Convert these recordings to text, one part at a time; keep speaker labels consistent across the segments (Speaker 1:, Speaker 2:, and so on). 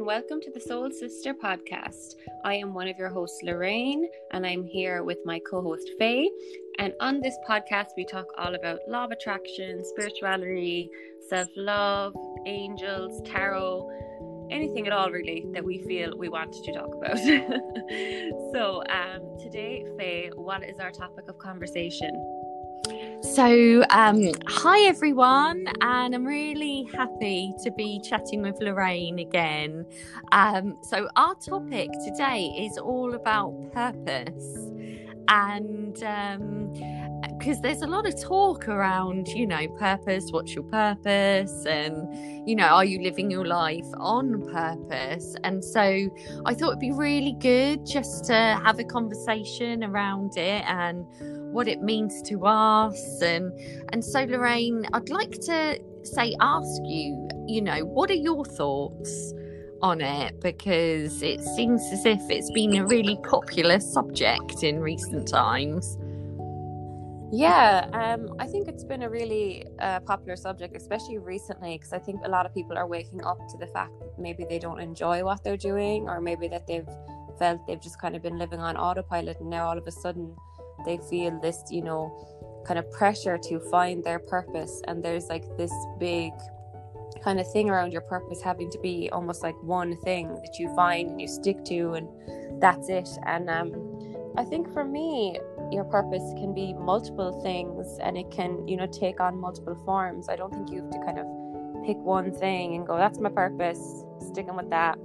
Speaker 1: and welcome to the Soul Sister podcast. I am one of your hosts, Lorraine, and I'm here with my co host, Faye. And on this podcast, we talk all about law of attraction, spirituality, self love, angels, tarot, anything at all, really, that we feel we want to talk about. so, um, today, Faye, what is our topic of conversation?
Speaker 2: So, um, hi everyone, and I'm really happy to be chatting with Lorraine again. Um, so, our topic today is all about purpose, and because there's a lot of talk around, you know, purpose, what's your purpose, and you know, are you living your life on purpose? And so, I thought it'd be really good just to have a conversation around it and what it means to us. And and so Lorraine I'd like to say ask you you know what are your thoughts on it? Because it seems as if it's been a really popular subject in recent times
Speaker 1: yeah um, i think it's been a really uh, popular subject especially recently because i think a lot of people are waking up to the fact that maybe they don't enjoy what they're doing or maybe that they've felt they've just kind of been living on autopilot and now all of a sudden they feel this you know kind of pressure to find their purpose and there's like this big kind of thing around your purpose having to be almost like one thing that you find and you stick to and that's it and um i think for me your purpose can be multiple things and it can you know take on multiple forms. I don't think you have to kind of pick one thing and go that's my purpose sticking with that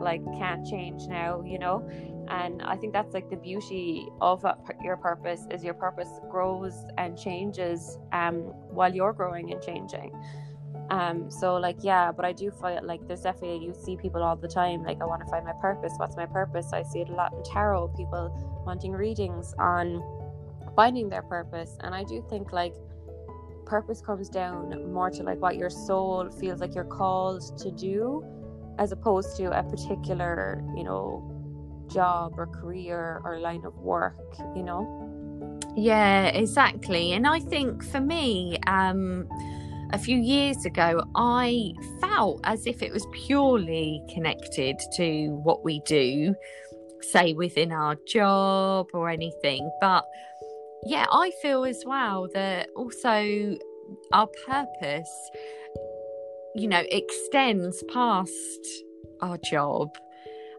Speaker 1: like can't change now you know? And i think that's like the beauty of your purpose is your purpose grows and changes um while you're growing and changing um so like yeah but i do feel like there's definitely you see people all the time like i want to find my purpose what's my purpose i see it a lot in tarot people wanting readings on finding their purpose and i do think like purpose comes down more to like what your soul feels like you're called to do as opposed to a particular you know job or career or line of work, you know?
Speaker 2: Yeah, exactly. And I think for me, um, a few years ago, I felt as if it was purely connected to what we do, say within our job or anything. But yeah, I feel as well that also our purpose, you know, extends past our job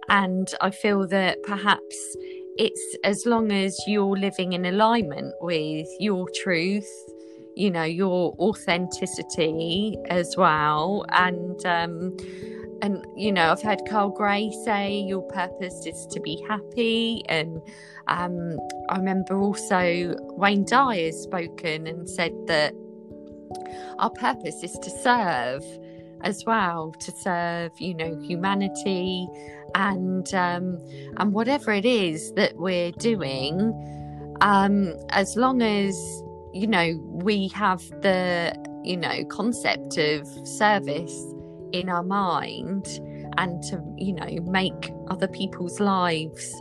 Speaker 2: and I feel that perhaps it's as long as you're living in alignment with your truth, you know, your authenticity as well. And, um, and you know, I've heard Kyle Gray say your purpose is to be happy. And um, I remember also Wayne Dyer spoken and said that our purpose is to serve as well, to serve, you know, humanity and um, and whatever it is that we're doing, um, as long as you know we have the you know concept of service in our mind and to you know make other people's lives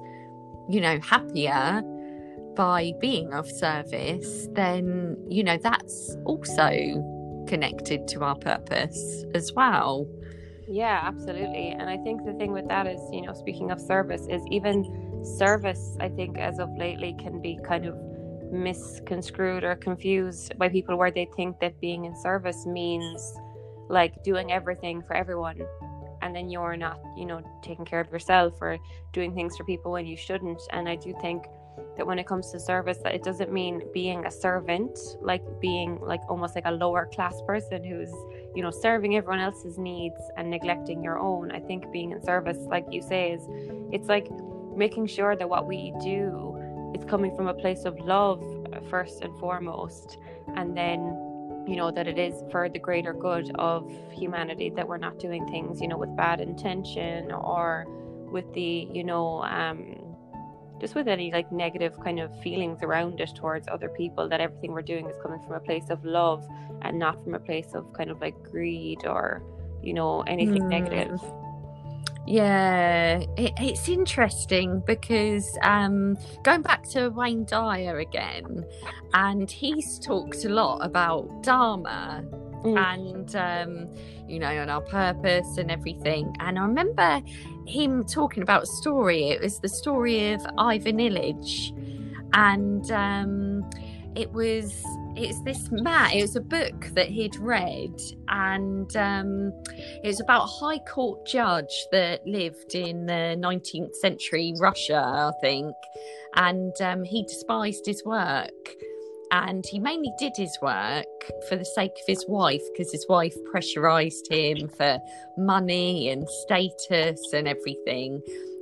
Speaker 2: you know happier by being of service then you know that's also connected to our purpose as well
Speaker 1: yeah, absolutely. And I think the thing with that is, you know, speaking of service, is even service, I think, as of lately, can be kind of misconstrued or confused by people where they think that being in service means like doing everything for everyone and then you're not you know taking care of yourself or doing things for people when you shouldn't. And i do think that when it comes to service that it doesn't mean being a servant like being like almost like a lower class person who's you know serving everyone else's needs and neglecting your own. I think being in service like you say is it's like making sure that what we do is coming from a place of love uh, first and foremost and then you know that it is for the greater good of humanity that we're not doing things you know with bad intention or with the you know um just with any like negative kind of feelings around it towards other people that everything we're doing is coming from a place of love and not from a place of kind of like greed or you know anything mm. negative
Speaker 2: yeah it, it's interesting because um going back to wayne dyer again and he's talked a lot about dharma mm. and um, you know, and our purpose and everything. And I remember him talking about a story. It was the story of Ivan Ilyich, and um, it was it's this man it was a book that he'd read and um, it was about a high court judge that lived in the 19th century russia i think and um, he despised his work and he mainly did his work for the sake of his wife because his wife pressurized him for money and status and everything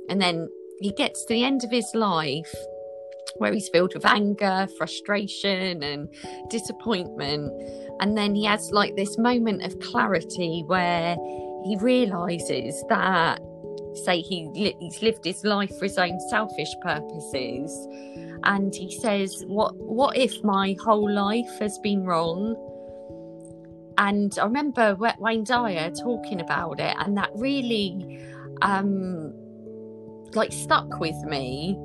Speaker 2: and then he gets to the end of his life where he's filled with anger, frustration, and disappointment. And then he has like this moment of clarity where he realizes that, say, he he's lived his life for his own selfish purposes, and he says, "What what if my whole life has been wrong?" And I remember Wayne Dyer talking about it, and that really, um, like stuck with me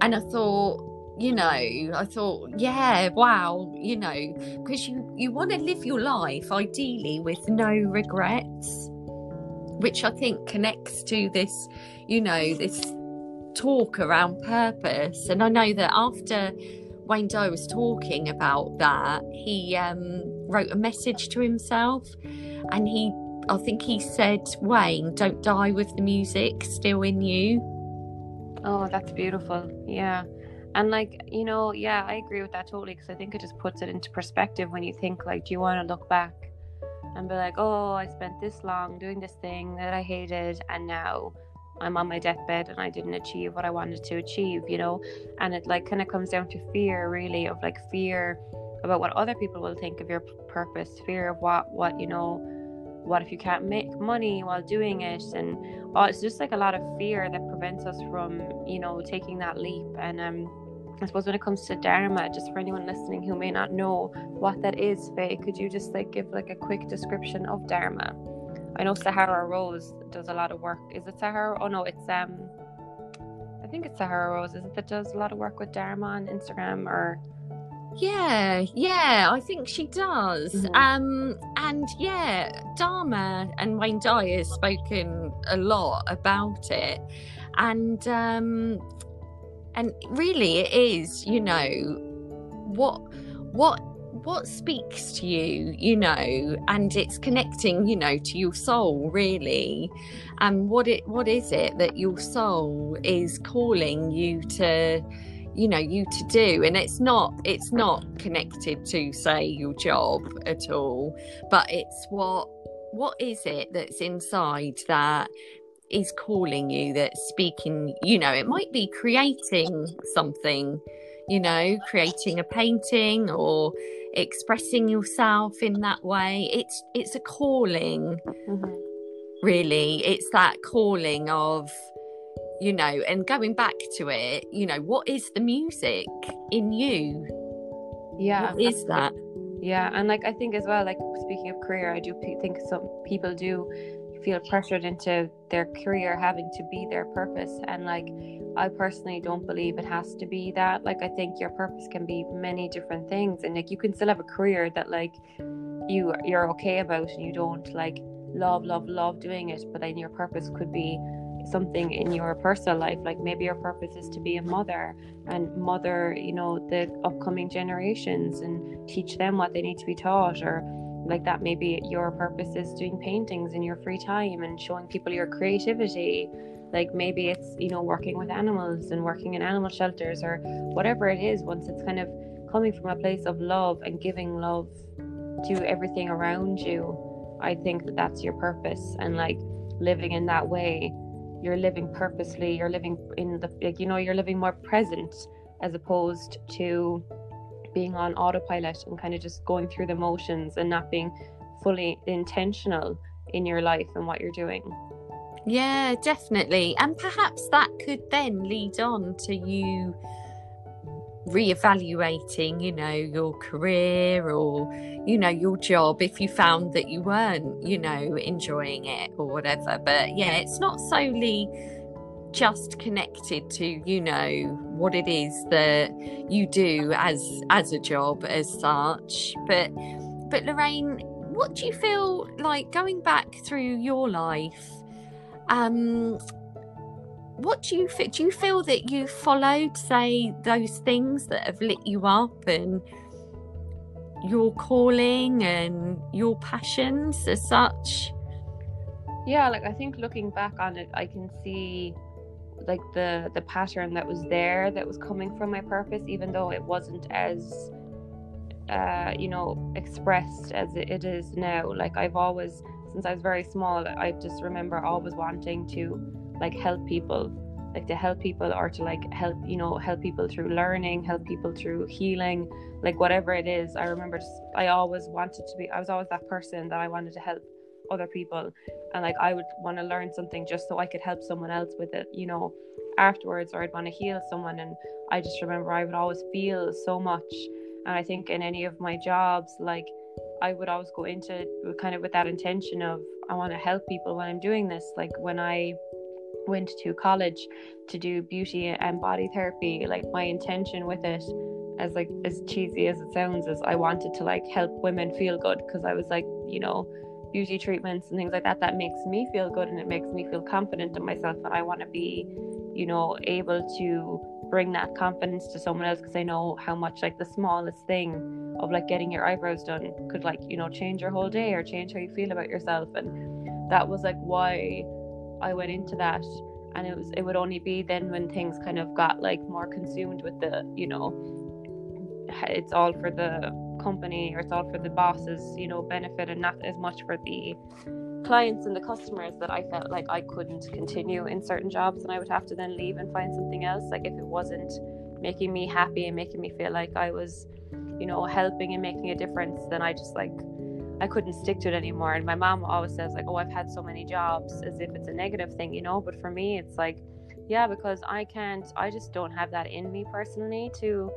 Speaker 2: and I thought, you know, I thought, yeah, wow, you know, because you you want to live your life ideally with no regrets, which I think connects to this, you know, this talk around purpose. And I know that after Wayne Dyer was talking about that, he um, wrote a message to himself, and he, I think he said, Wayne, don't die with the music still in you
Speaker 1: Oh, that's beautiful. Yeah. And like, you know, yeah, I agree with that totally because I think it just puts it into perspective when you think like, do you want to look back and be like, oh, I spent this long doing this thing that I hated and now I'm on my deathbed and I didn't achieve what I wanted to achieve, you know? And it like kind of comes down to fear really of like fear about what other people will think of your purpose, fear of what what, you know, what if you can't make money while doing it and oh, it's just like a lot of fear that prevents us from you know taking that leap and um I suppose when it comes to Dharma, just for anyone listening who may not know what that is, Faye, could you just like give like a quick description of Dharma? I know Sahara Rose does a lot of work. Is it Sahara? Oh no, it's um I think it's Sahara Rose, is it that does a lot of work with Dharma on Instagram or
Speaker 2: yeah, yeah, I think she does. Mm-hmm. Um, and yeah, Dharma and Wayne Dyer has spoken a lot about it, and um, and really, it is, you know, what what what speaks to you, you know, and it's connecting, you know, to your soul, really. And what it what is it that your soul is calling you to you know you to do and it's not it's not connected to say your job at all but it's what what is it that's inside that is calling you that's speaking you know it might be creating something you know creating a painting or expressing yourself in that way it's it's a calling mm-hmm. really it's that calling of you know, and going back to it, you know, what is the music in you?
Speaker 1: Yeah.
Speaker 2: What is that?
Speaker 1: Yeah. And like, I think as well, like, speaking of career, I do think some people do feel pressured into their career having to be their purpose. And like, I personally don't believe it has to be that. Like, I think your purpose can be many different things. And like, you can still have a career that like you, you're okay about and you don't like love, love, love doing it. But then your purpose could be something in your personal life like maybe your purpose is to be a mother and mother you know the upcoming generations and teach them what they need to be taught or like that maybe your purpose is doing paintings in your free time and showing people your creativity. Like maybe it's you know working with animals and working in animal shelters or whatever it is once it's kind of coming from a place of love and giving love to everything around you i think that that's your purpose and like living in that way you're living purposely you're living in the like you know you're living more present as opposed to being on autopilot and kind of just going through the motions and not being fully intentional in your life and what you're doing.
Speaker 2: Yeah definitely. And perhaps that could then lead on to you reevaluating you know your career or you know your job if you found that you weren't you know enjoying it or whatever but yeah it's not solely just connected to you know what it is that you do as as a job as such but but Lorraine, what do you feel like going back through your life? Um, what do you feel? Do you feel that you followed, say, those things that have lit you up and your calling and your passions as such?
Speaker 1: Yeah, like I think looking back on it, I can see like the the pattern that was there that was coming from my purpose, even though it wasn't as uh, you know expressed as it is now. Like I've always, since I was very small, I just remember always wanting to like help people like to help people or to like help you know help people through learning help people through healing like whatever it is. I remember just i always wanted to be i was always that person that i wanted to help other people. And like i would want to learn something just so i could help someone else with it you know afterwards or i'd want to heal someone. And i just remember i would always feel so much. And i think in any of my jobs like i would always go into kind of with that intention of i want to help people when i'm doing this. Like when i went to college to do beauty and body therapy like my intention with it as like as cheesy as it sounds is i wanted to like help women feel good because i was like you know beauty treatments and things like that that makes me feel good and it makes me feel confident in myself and i want to be you know able to bring that confidence to someone else because i know how much like the smallest thing of like getting your eyebrows done could like you know change your whole day or change how you feel about yourself and that was like why I went into that and it was it would only be then when things kind of got like more consumed with the you know it's all for the company or it's all for the bosses you know benefit and not as much for the clients and the customers that I felt like I couldn't continue in certain jobs and I would have to then leave and find something else. Like if it wasn't making me happy and making me feel like I was you know helping and making a difference then I just like I couldn't stick to it anymore. And my mom always says, like, oh, I've had so many jobs as if it's a negative thing, you know? But for me, it's like, yeah, because I can't, I just don't have that in me personally to,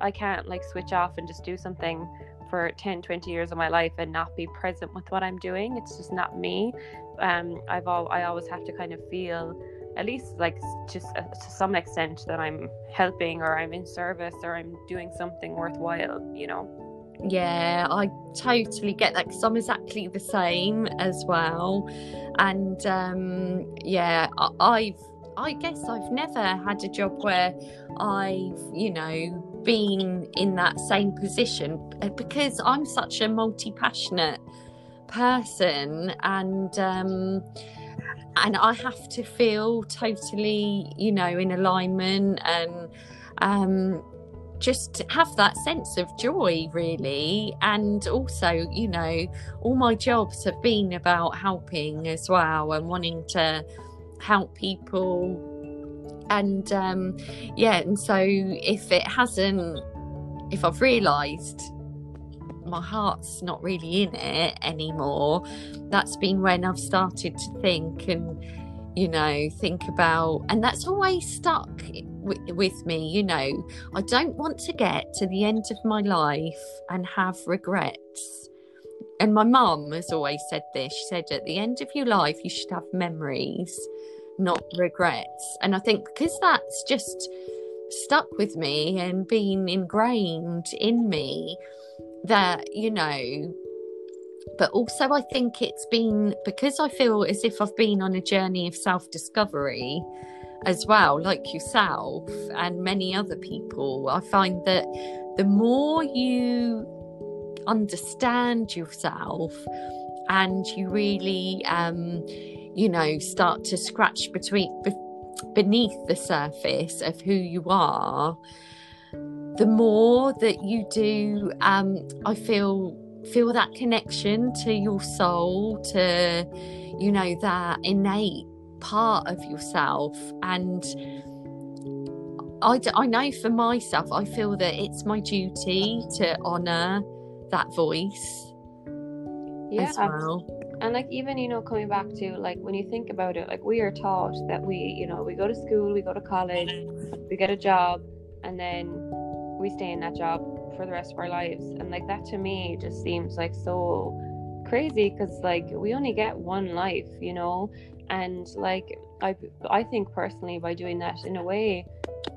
Speaker 1: I can't like switch off and just do something for 10, 20 years of my life and not be present with what I'm doing. It's just not me. Um, I've all, I always have to kind of feel, at least like just uh, to some extent that I'm helping or I'm in service or I'm doing something worthwhile, you know.
Speaker 2: Yeah, I totally get that because I'm exactly the same as well. And um, yeah, I, I've, I guess I've never had a job where I've, you know, been in that same position uh, because I'm such a multi passionate person and, um, and I have to feel totally, you know, in alignment and, um, just have that sense of joy really. And also you know all my jobs have been about helping as well and wanting to help people. And um yeah and so if it hasn't if i've realized my heart's not really in it anymore that's been when i've started to think and you know think about and that's always stuck with me, you know, I don't want to get to the end of my life and have regrets. And my mum has always said this. She said, at the end of your life, you should have memories, not regrets. And I think because that's just stuck with me and been ingrained in me, that, you know, but also I think it's been because I feel as if I've been on a journey of self discovery as well, like yourself and many other people. I find that the more you understand yourself and you really, um, you know, start to scratch between beneath the surface of who you are, the more that you do, um, I feel feel that connection to your soul, to you know that innate part of yourself. And I, I know for myself i feel that it's my duty to honor that voice
Speaker 1: yeah well. and like even you know coming back to like when you think about it like we are taught that we you know we go to school we go to college we get a job and then we stay in that job for the rest of our lives. And like that to me just seems like so crazy because like we only get one life you know and like i i think personally by doing that in a way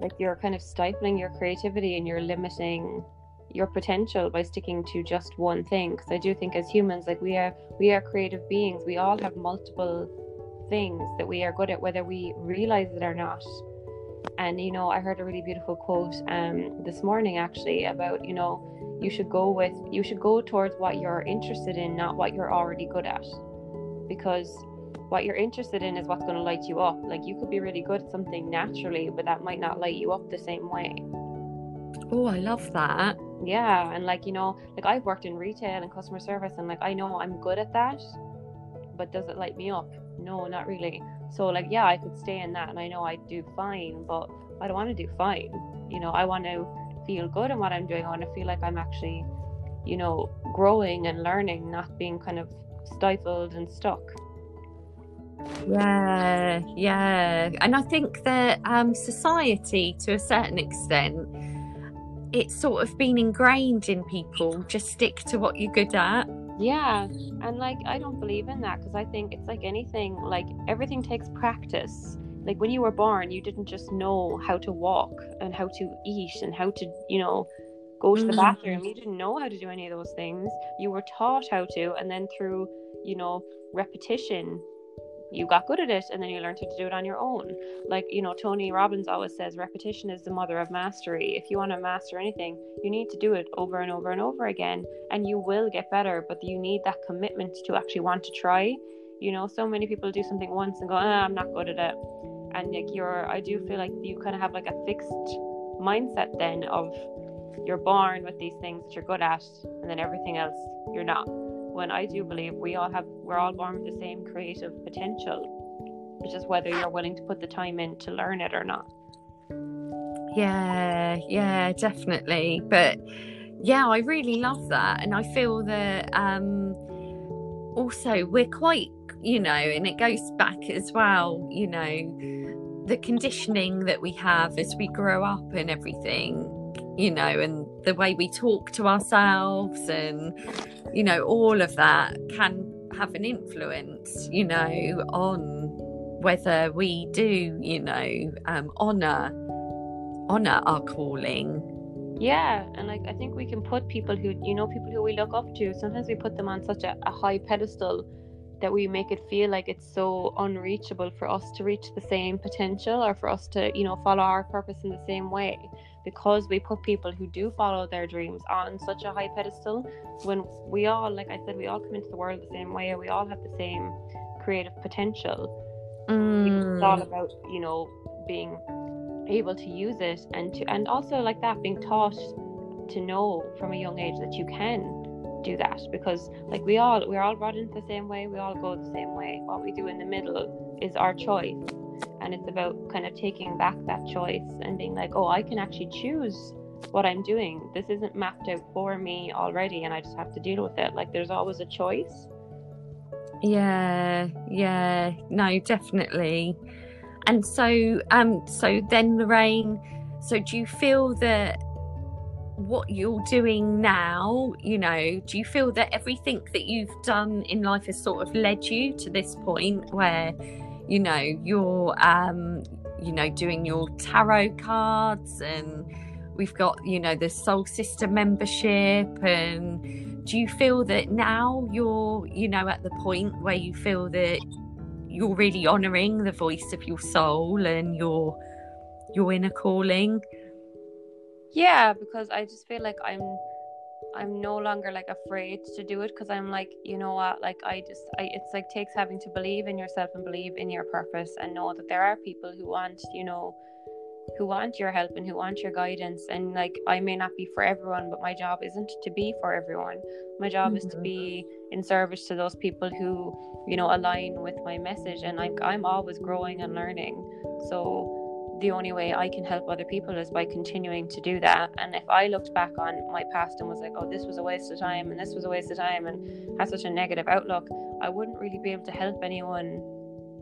Speaker 1: like you're kind of stifling your creativity and you're limiting your potential by sticking to just one thing. Because i do think as humans like we are we are creative beings. We all have multiple things that we are good at whether we realize it or not. And you know i heard a really beautiful quote um this morning actually about you know you should go with you should go towards what you're interested in not what you're already good at. Because what you're interested in is what's going to light you up. Like you could be really good at something naturally but that might not light you up the same way.
Speaker 2: Oh i love that.
Speaker 1: Yeah and like you know like i've worked in retail and customer service and like i know i'm good at that but does it light me up? No not really. So like yeah i could stay in that and i know i do fine but i don't want to do fine. You know i want to feel good in what i'm doing. I want to feel like i'm actually you know growing and learning not being kind of stifled and stuck
Speaker 2: yeah yeah. And i think that um society to a certain extent it's sort of been ingrained in people just stick to what you're good at.
Speaker 1: Yeah and like i don't believe in that because i think it's like anything like everything takes practice. Like when you were born you didn't just know how to walk and how to eat and how to you know go to the mm-hmm. bathroom. You didn't know how to do any of those things. You were taught how to and then through you know repetition you got good at it and then you learned how to do it on your own. Like you know tony robbins always says repetition is the mother of mastery. If you want to master anything you need to do it over and over and over again and you will get better but you need that commitment to actually want to try. You know so many people do something once and go ah, i'm not good at it. And like you're i do feel like you kind of have like a fixed mindset then of you're born with these things that you're good at and then everything else you're not when I do believe we all have we're all born with the same creative potential. It's just whether you're willing to put the time in to learn it or not.
Speaker 2: Yeah, yeah, definitely. But yeah, I really love that. And I feel that um also we're quite, you know, and it goes back as well, you know, the conditioning that we have as we grow up and everything, you know, and the way we talk to ourselves and you know all of that can have an influence you know on whether we do you know um honor honor our calling.
Speaker 1: Yeah and like i think we can put people who you know people who we look up to. Sometimes we put them on such a, a high pedestal that we make it feel like it's so unreachable for us to reach the same potential or for us to you know follow our purpose in the same way because we put people who do follow their dreams on such a high pedestal when we all like i said we all come into the world the same way we all have the same creative potential.
Speaker 2: Mm.
Speaker 1: it's all about you know being able to use it and to and also like that being taught to know from a young age that you can do that because like we all we're all brought into the same way we all go the same way. What we do in the middle is our choice and it's about kind of taking back that choice and being like oh i can actually choose what i'm doing. This isn't mapped out for me already and i just have to deal with it. Like there's always a choice.
Speaker 2: Yeah yeah. No definitely. And so um so then lorraine so do you feel that what you're doing now you know do you feel that everything that you've done in life has sort of led you to this point where you know you're um you know doing your tarot cards and we've got you know the soul sister membership and do you feel that now you're you know at the point where you feel that you're really honoring the voice of your soul and your your inner calling?
Speaker 1: Yeah because i just feel like i'm I'm no longer like afraid to do it because I'm like, you know what, like I just, I, it's like takes having to believe in yourself and believe in your purpose and know that there are people who want, you know, who want your help and who want your guidance. And like, I may not be for everyone, but my job isn't to be for everyone. My job mm-hmm. is to mm-hmm. be in service to those people who, you know, align with my message. And like, I'm always growing and learning. So, the only way I can help other people is by continuing to do that. And if I looked back on my past and was like, oh, this was a waste of time and this was a waste of time and had such a negative outlook, I wouldn't really be able to help anyone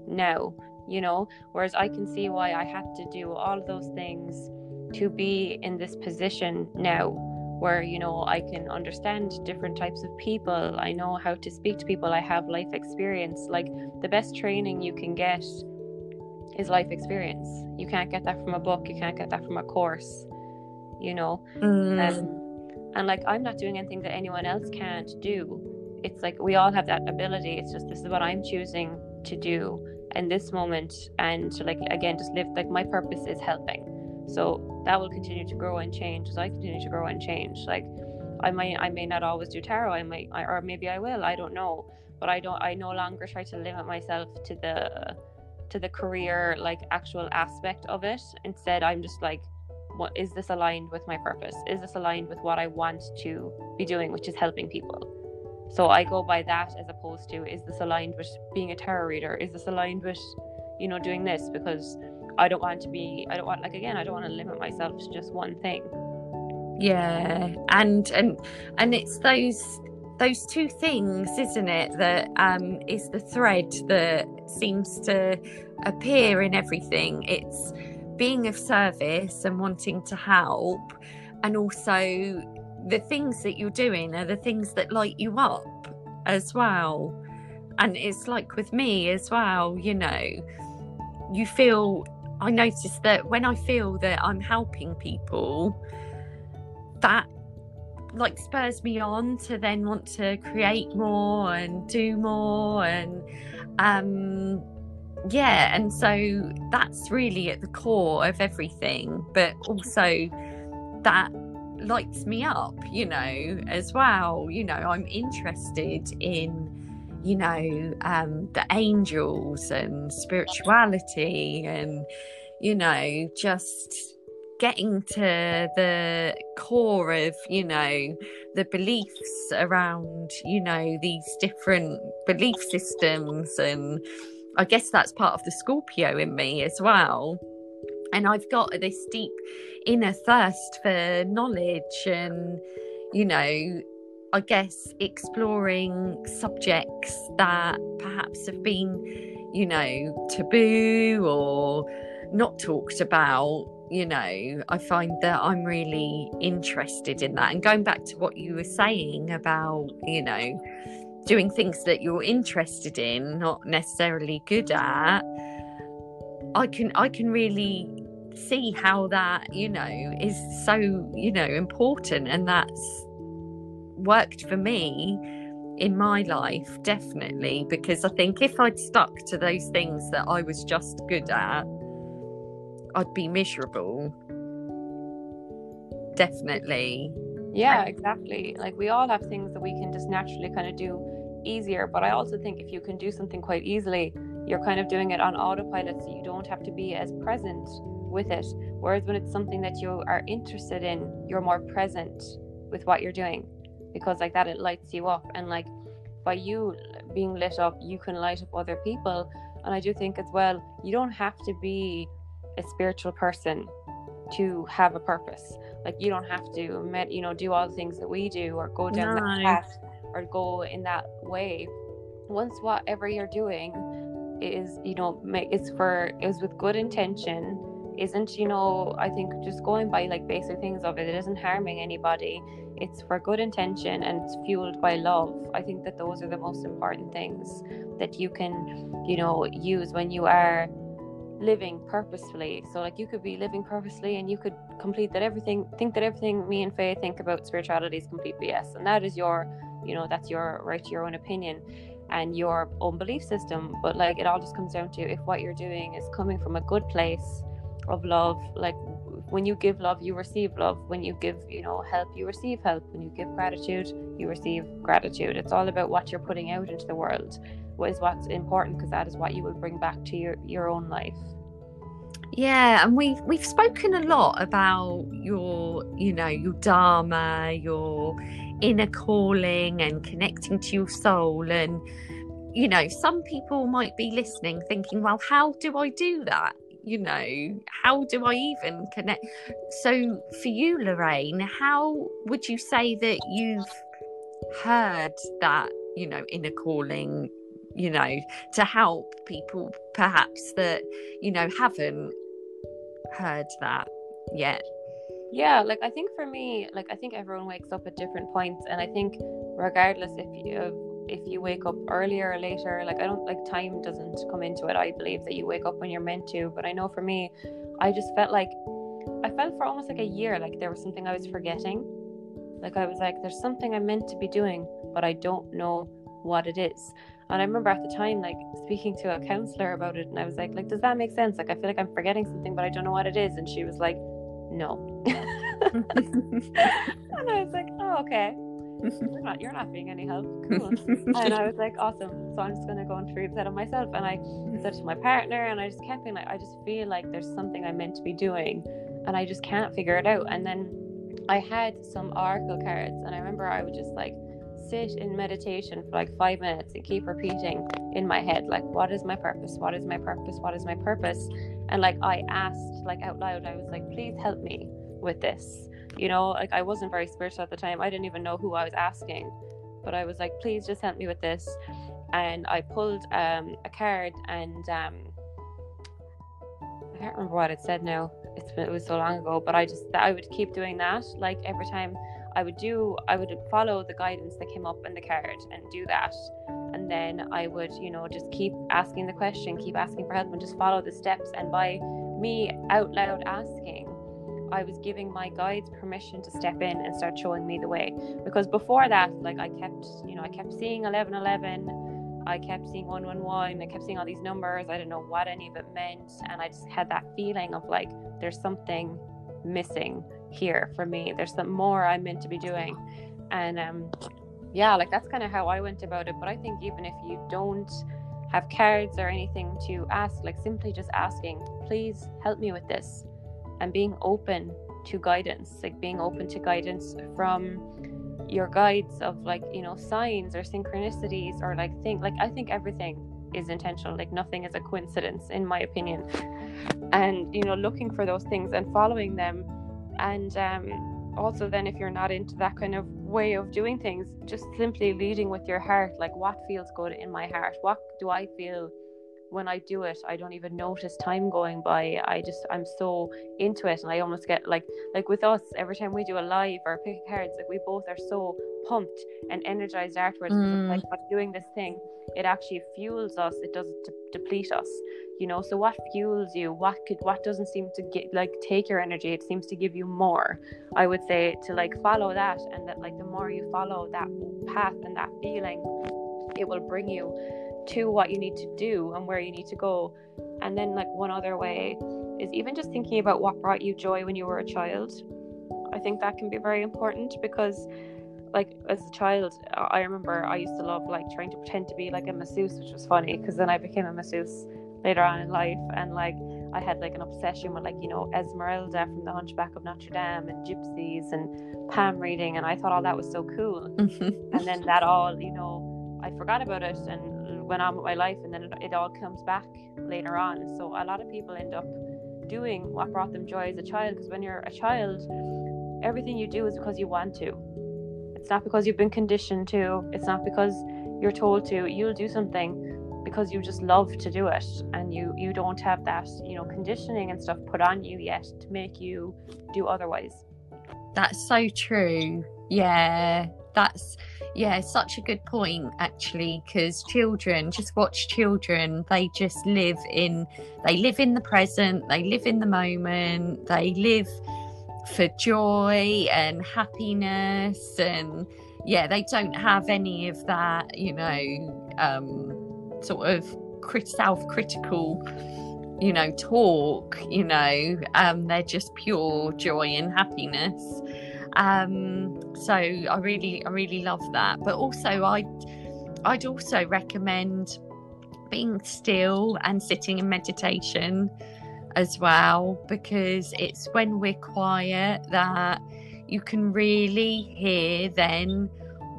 Speaker 1: now, you know? Whereas I can see why I had to do all of those things to be in this position now where you know I can understand different types of people. I know how to speak to people. I have life experience. Like the best training you can get is life experience. You can't get that from a book. You can't get that from a course. You know,
Speaker 2: mm. um,
Speaker 1: and like i'm not doing anything that anyone else can't do it's like we all have that ability it's just this is what i'm choosing to do in this moment and to like again just live like my purpose is helping so that will continue to grow and change as i continue to grow and change like i might i may not always do tarot i might I, or maybe i will i don't know but i don't i no longer try to limit myself to the to the career like actual aspect of it instead i'm just like what is this aligned with my purpose is this aligned with what i want to be doing which is helping people so I go by that as opposed to is this aligned with being a tarot reader? Is this aligned with, you know, doing this? Because I don't want to be I don't want like again, I don't want to limit myself to just one thing.
Speaker 2: Yeah. And and and it's those those two things, isn't it, that um is the thread that seems to appear in everything. It's being of service and wanting to help and also the things that you're doing are the things that light you up as well. And it's like with me as well, you know, you feel, I notice that when I feel that I'm helping people, that like spurs me on to then want to create more and do more and um yeah and so that's really at the core of everything but also that lights me up, you know, as well. You know, I'm interested in, you know, um, the angels and spirituality and, you know, just getting to the core of, you know, the beliefs around, you know, these different belief systems. And I guess that's part of the Scorpio in me as well and I've got this deep inner thirst for knowledge and you know I guess exploring subjects that perhaps have been you know taboo or not talked about you know I find that I'm really interested in that. And going back to what you were saying about you know doing things that you're interested in not necessarily good at I can I can really see how that you know is so you know important. And that's worked for me in my life definitely. Because i think if i'd stuck to those things that i was just good at i'd be miserable. Definitely.
Speaker 1: Yeah exactly. Like we all have things that we can just naturally kind of do easier but i also think if you can do something quite easily you're kind of doing it on autopilot so you don't have to be as present with it. Whereas when it's something that you are interested in, you're more present with what you're doing because like that it lights you up and like by you being lit up you can light up other people. And I do think as well you don't have to be a spiritual person to have a purpose. Like you don't have to met you know do all the things that we do or go down no. that path or go in that way. Once whatever you're doing is you know make it's for is with good intention isn't you know i think just going by like basic things of it it isn't harming anybody. It's for good intention and it's fueled by love. I think that those are the most important things that you can you know use when you are living purposefully. So like you could be living purposefully and you could complete that everything think that everything me and faye think about spirituality is complete bs and that is your you know that's your right to your own opinion and your own belief system. But like it all just comes down to if what you're doing is coming from a good place of love like when you give love you receive love. When you give you know help you receive help. When you give gratitude you receive gratitude. It's all about what you're putting out into the world is what's important because that is what you will bring back to your your own life.
Speaker 2: Yeah and we've we've spoken a lot about your you know your dharma your inner calling and connecting to your soul. And you know some people might be listening thinking well how do i do that? You know, how do I even connect? So, for you, Lorraine, how would you say that you've heard that, you know, inner calling, you know, to help people perhaps that, you know, haven't heard that yet?
Speaker 1: Yeah, like I think for me, like I think everyone wakes up at different points, and I think regardless if you if you wake up earlier or later like i don't like time doesn't come into it i believe that you wake up when you're meant to but i know for me i just felt like i felt for almost like a year like there was something i was forgetting Like I was like, there's something I'm meant to be doing, but I don't know what it is. And I remember at the time, like speaking to a counselor about it, and I was like, like, does that make sense? Like, I feel like I'm forgetting something, but I don't know what it is. And she was like, no. and I was like, oh, okay. You're not, you're not being any help. Cool. and I was like, awesome. So I'm just gonna go and prove that on myself. And I said to my partner, and I just kept being like, I just feel like there's something I'm meant to be doing, and I just can't figure it out. And then I had some oracle cards, and I remember I would just like sit in meditation for like five minutes and keep repeating in my head, like, what is my purpose? What is my purpose? What is my purpose? And like I asked, like out loud, I was like, please help me with this. You know, like I wasn't very spiritual at the time. I didn't even know who I was asking, but I was like, please just help me with this. And I pulled um, a card and um, I can't remember what it said now. It's been, it was so long ago, but I just I would keep doing that. Like every time I would do, I would follow the guidance that came up in the card and do that. And then I would, you know, just keep asking the question, keep asking for help, and just follow the steps. And by me out loud asking, I was giving my guides permission to step in and start showing me the way. Because before that, like I kept, you know, I kept seeing 1111, I kept seeing 111, I kept seeing all these numbers. I didn't know what any of it meant. And I just had that feeling of like, there's something missing here for me. There's some more I'm meant to be doing. And um, yeah, like that's kind of how I went about it. But I think even if you don't have cards or anything to ask, like simply just asking, please help me with this and being open to guidance, like being open to guidance from your guides of like, you know, signs or synchronicities or like think like I think everything is intentional, like nothing is a coincidence in my opinion. And you know, looking for those things and following them and um also then if you're not into that kind of way of doing things, just simply leading with your heart, like what feels good in my heart? What do I feel when I do it, I don't even notice time going by. I just I'm so into it, and I almost get like like with us every time we do a live or pick cards, like we both are so pumped and energized afterwards. Mm. Like by doing this thing, it actually fuels us. It doesn't de- deplete us, you know. So what fuels you? What could what doesn't seem to get like take your energy? It seems to give you more. I would say to like follow that, and that like the more you follow that path and that feeling, it will bring you to what you need to do and where you need to go. And then, like, one other way is even just thinking about what brought you joy when you were a child. I think that can be very important because, like, as a child, I remember I used to love like trying to pretend to be like a masseuse, which was funny because then I became a masseuse later on in life. And like, I had like an obsession with like, you know, Esmeralda from The Hunchback of Notre Dame and gypsies and palm reading. And I thought all that was so cool. Mm-hmm. and then that all, you know, I forgot about it and went on with my life and then it, it all comes back later on so a lot of people end up doing what brought them joy as a child because when you're a child everything you do is because you want to it's not because you've been conditioned to it's not because you're told to you'll do something because you just love to do it and you you don't have that you know conditioning and stuff put on you yet to make you do otherwise.
Speaker 2: That's so true. Yeah that's yeah such a good point actually because children just watch children. They just live in they live in the present they live in the moment they live for joy and happiness and yeah they don't have any of that you know um sort of crit- self-critical you know talk you know um they're just pure joy and happiness um, so I really, I really love that. But also, I'd, I'd also recommend being still and sitting in meditation as well, because it's when we're quiet that you can really hear then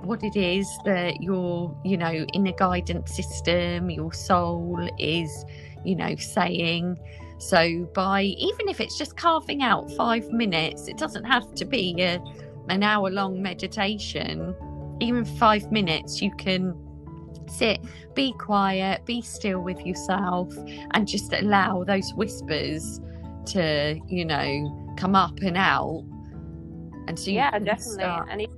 Speaker 2: what it is that your you know inner guidance system your soul is you know saying so, by even if it's just carving out five minutes, it doesn't have to be a, an hour long meditation. Even five minutes, you can sit, be quiet, be still with yourself, and just allow those whispers to, you know, come up and out.
Speaker 1: And so, yeah, definitely. Start... And even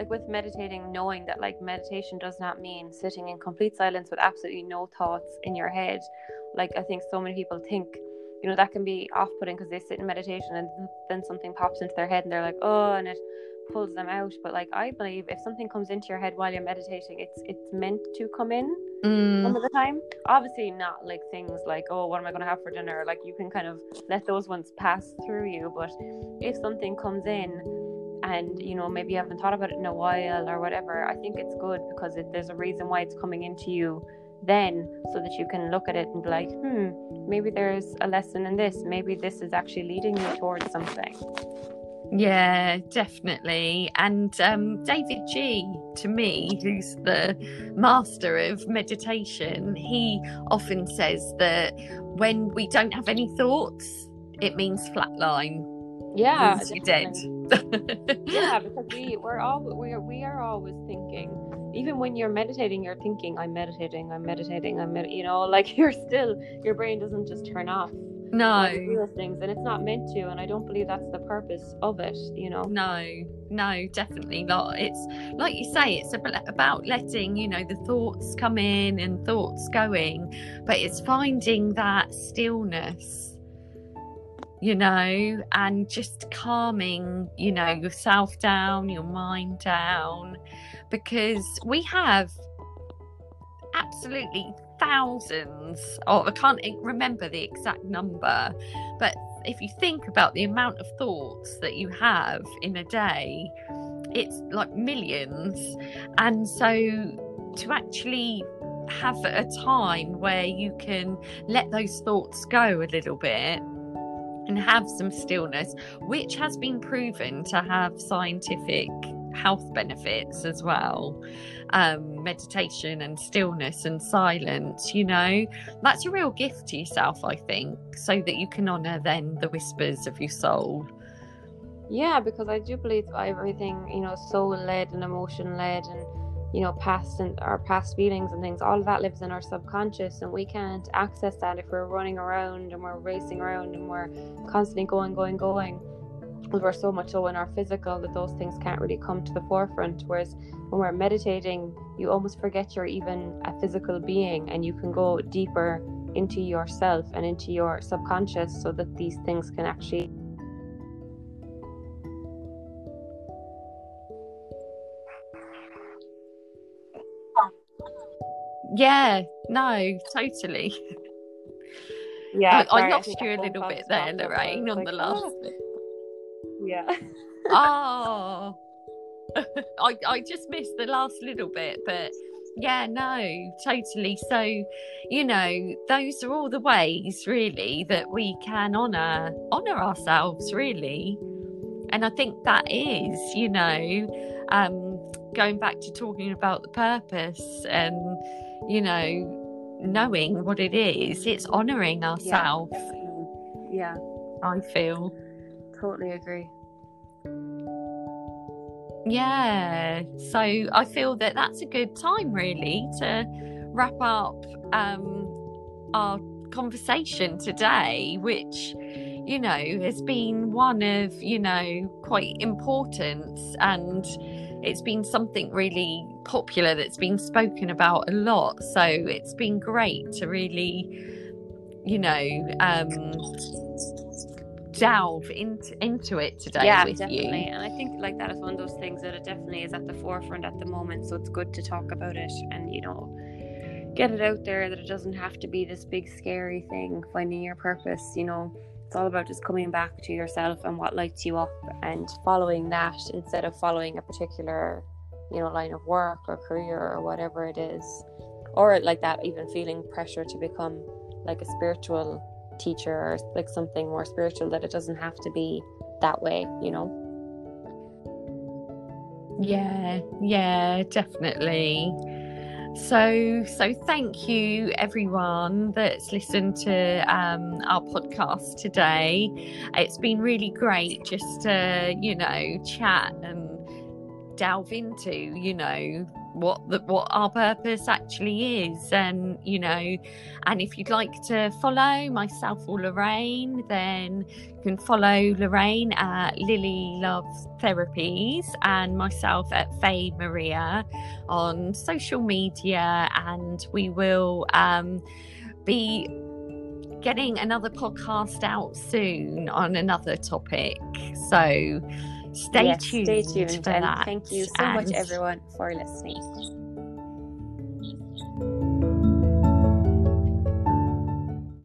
Speaker 1: like with meditating, knowing that like meditation does not mean sitting in complete silence with absolutely no thoughts in your head like i think so many people think you know that can be off-putting because they sit in meditation and then something pops into their head and they're like oh and it pulls them out. But like I believe if something comes into your head while you're meditating, it's it's meant to come in
Speaker 2: Mm,
Speaker 1: some of the time. Obviously not like things like, oh, what am I gonna have for dinner? Like you can kind of let those ones pass through you. But if something comes in and you know maybe you haven't thought about it in a while or whatever, I think it's good because it, there's a reason why it's coming into you then so that you can look at it and be like, hmm, maybe there's a lesson in this. Maybe this is actually leading you towards something.
Speaker 2: yeah, definitely. And um, David G, to me, who's the master of meditation, he often says that when we don't have any thoughts, it means flatline.
Speaker 1: Yeah,
Speaker 2: dead.
Speaker 1: definitely. yeah, because we we're all we are we are always thinking. Even when you're meditating, you're thinking, "I'm meditating, I'm meditating, I'm med-, you know, like you're still your brain doesn't just turn off
Speaker 2: no.
Speaker 1: when you do those things, and it's not meant to. And I don't believe that's the purpose of it. You know.
Speaker 2: No, no, definitely not. It's like you say, it's about letting, you know, the thoughts come in and thoughts going, but it's finding that stillness, you know, and just calming, you know, yourself down, your mind down, because we have absolutely thousands, or I can't remember the exact number, but if you think about the amount of thoughts that you have in a day, it's like millions. And so to actually have a time where you can let those thoughts go a little bit and have some stillness, which has been proven to have scientific health benefits as well. Um, meditation and stillness and silence, you know, that's a real gift to yourself, I think, so that you can honor then the whispers of your soul.
Speaker 1: Yeah, because I do believe everything, you know, soul led and emotion led and you know, past and our past feelings and things, all of that lives in our subconscious and we can't access that if we're running around and we're racing around and we're constantly going, going, going. We're so much so in our physical that those things can't really come to the forefront. Whereas when we're meditating, you almost forget you're even a physical being and you can go deeper into yourself and into your subconscious so that these things can actually
Speaker 2: Yeah, no, totally.
Speaker 1: Yeah,
Speaker 2: I, I lost you a little bit there,
Speaker 1: popped up. I
Speaker 2: Lorraine, on
Speaker 1: like,
Speaker 2: the last bit.
Speaker 1: Yeah.
Speaker 2: oh I, I just missed the last little bit but yeah no totally so you know those are all the ways really that we can honor honor ourselves really and i think that is you know um going back to talking about the purpose and you know knowing what it is. It's honoring ourselves.
Speaker 1: Yeah,
Speaker 2: i feel.
Speaker 1: Totally agree.
Speaker 2: Yeah, so I feel that that's a good time really to wrap up um, our conversation today, which you know has been one of you know quite importance and it's been something really popular that's been spoken about a lot. So it's been great to really, you know, um, delve into into it today
Speaker 1: yeah, definitely.
Speaker 2: you.
Speaker 1: And I think like that is one of those things that it definitely is at the forefront at the moment. So it's good to talk about it and you know get it out there that it doesn't have to be this big scary thing. Finding your purpose, you know, it's all about just coming back to yourself and what lights you up and following that instead of following a particular you know line of work or career or whatever it is or like that even feeling pressure to become like a spiritual teacher or like something more spiritual that it doesn't have to be that way you know
Speaker 2: Yeah, yeah, definitely. So, so thank you everyone that's listened to um, our podcast today. It's been really great just to, you know, chat and delve into, you know, what the, what our purpose actually is, and you know, and if you'd like to follow myself or Lorraine, then you can follow Lorraine at Lily Loves Therapies and myself at Faye Maria on social media, and we will um, be getting another podcast out soon on another topic. So, stay
Speaker 1: Yes,
Speaker 2: tuned.
Speaker 1: Stay tuned.
Speaker 2: for
Speaker 1: And
Speaker 2: that.
Speaker 1: thank you so much, everyone, for listening.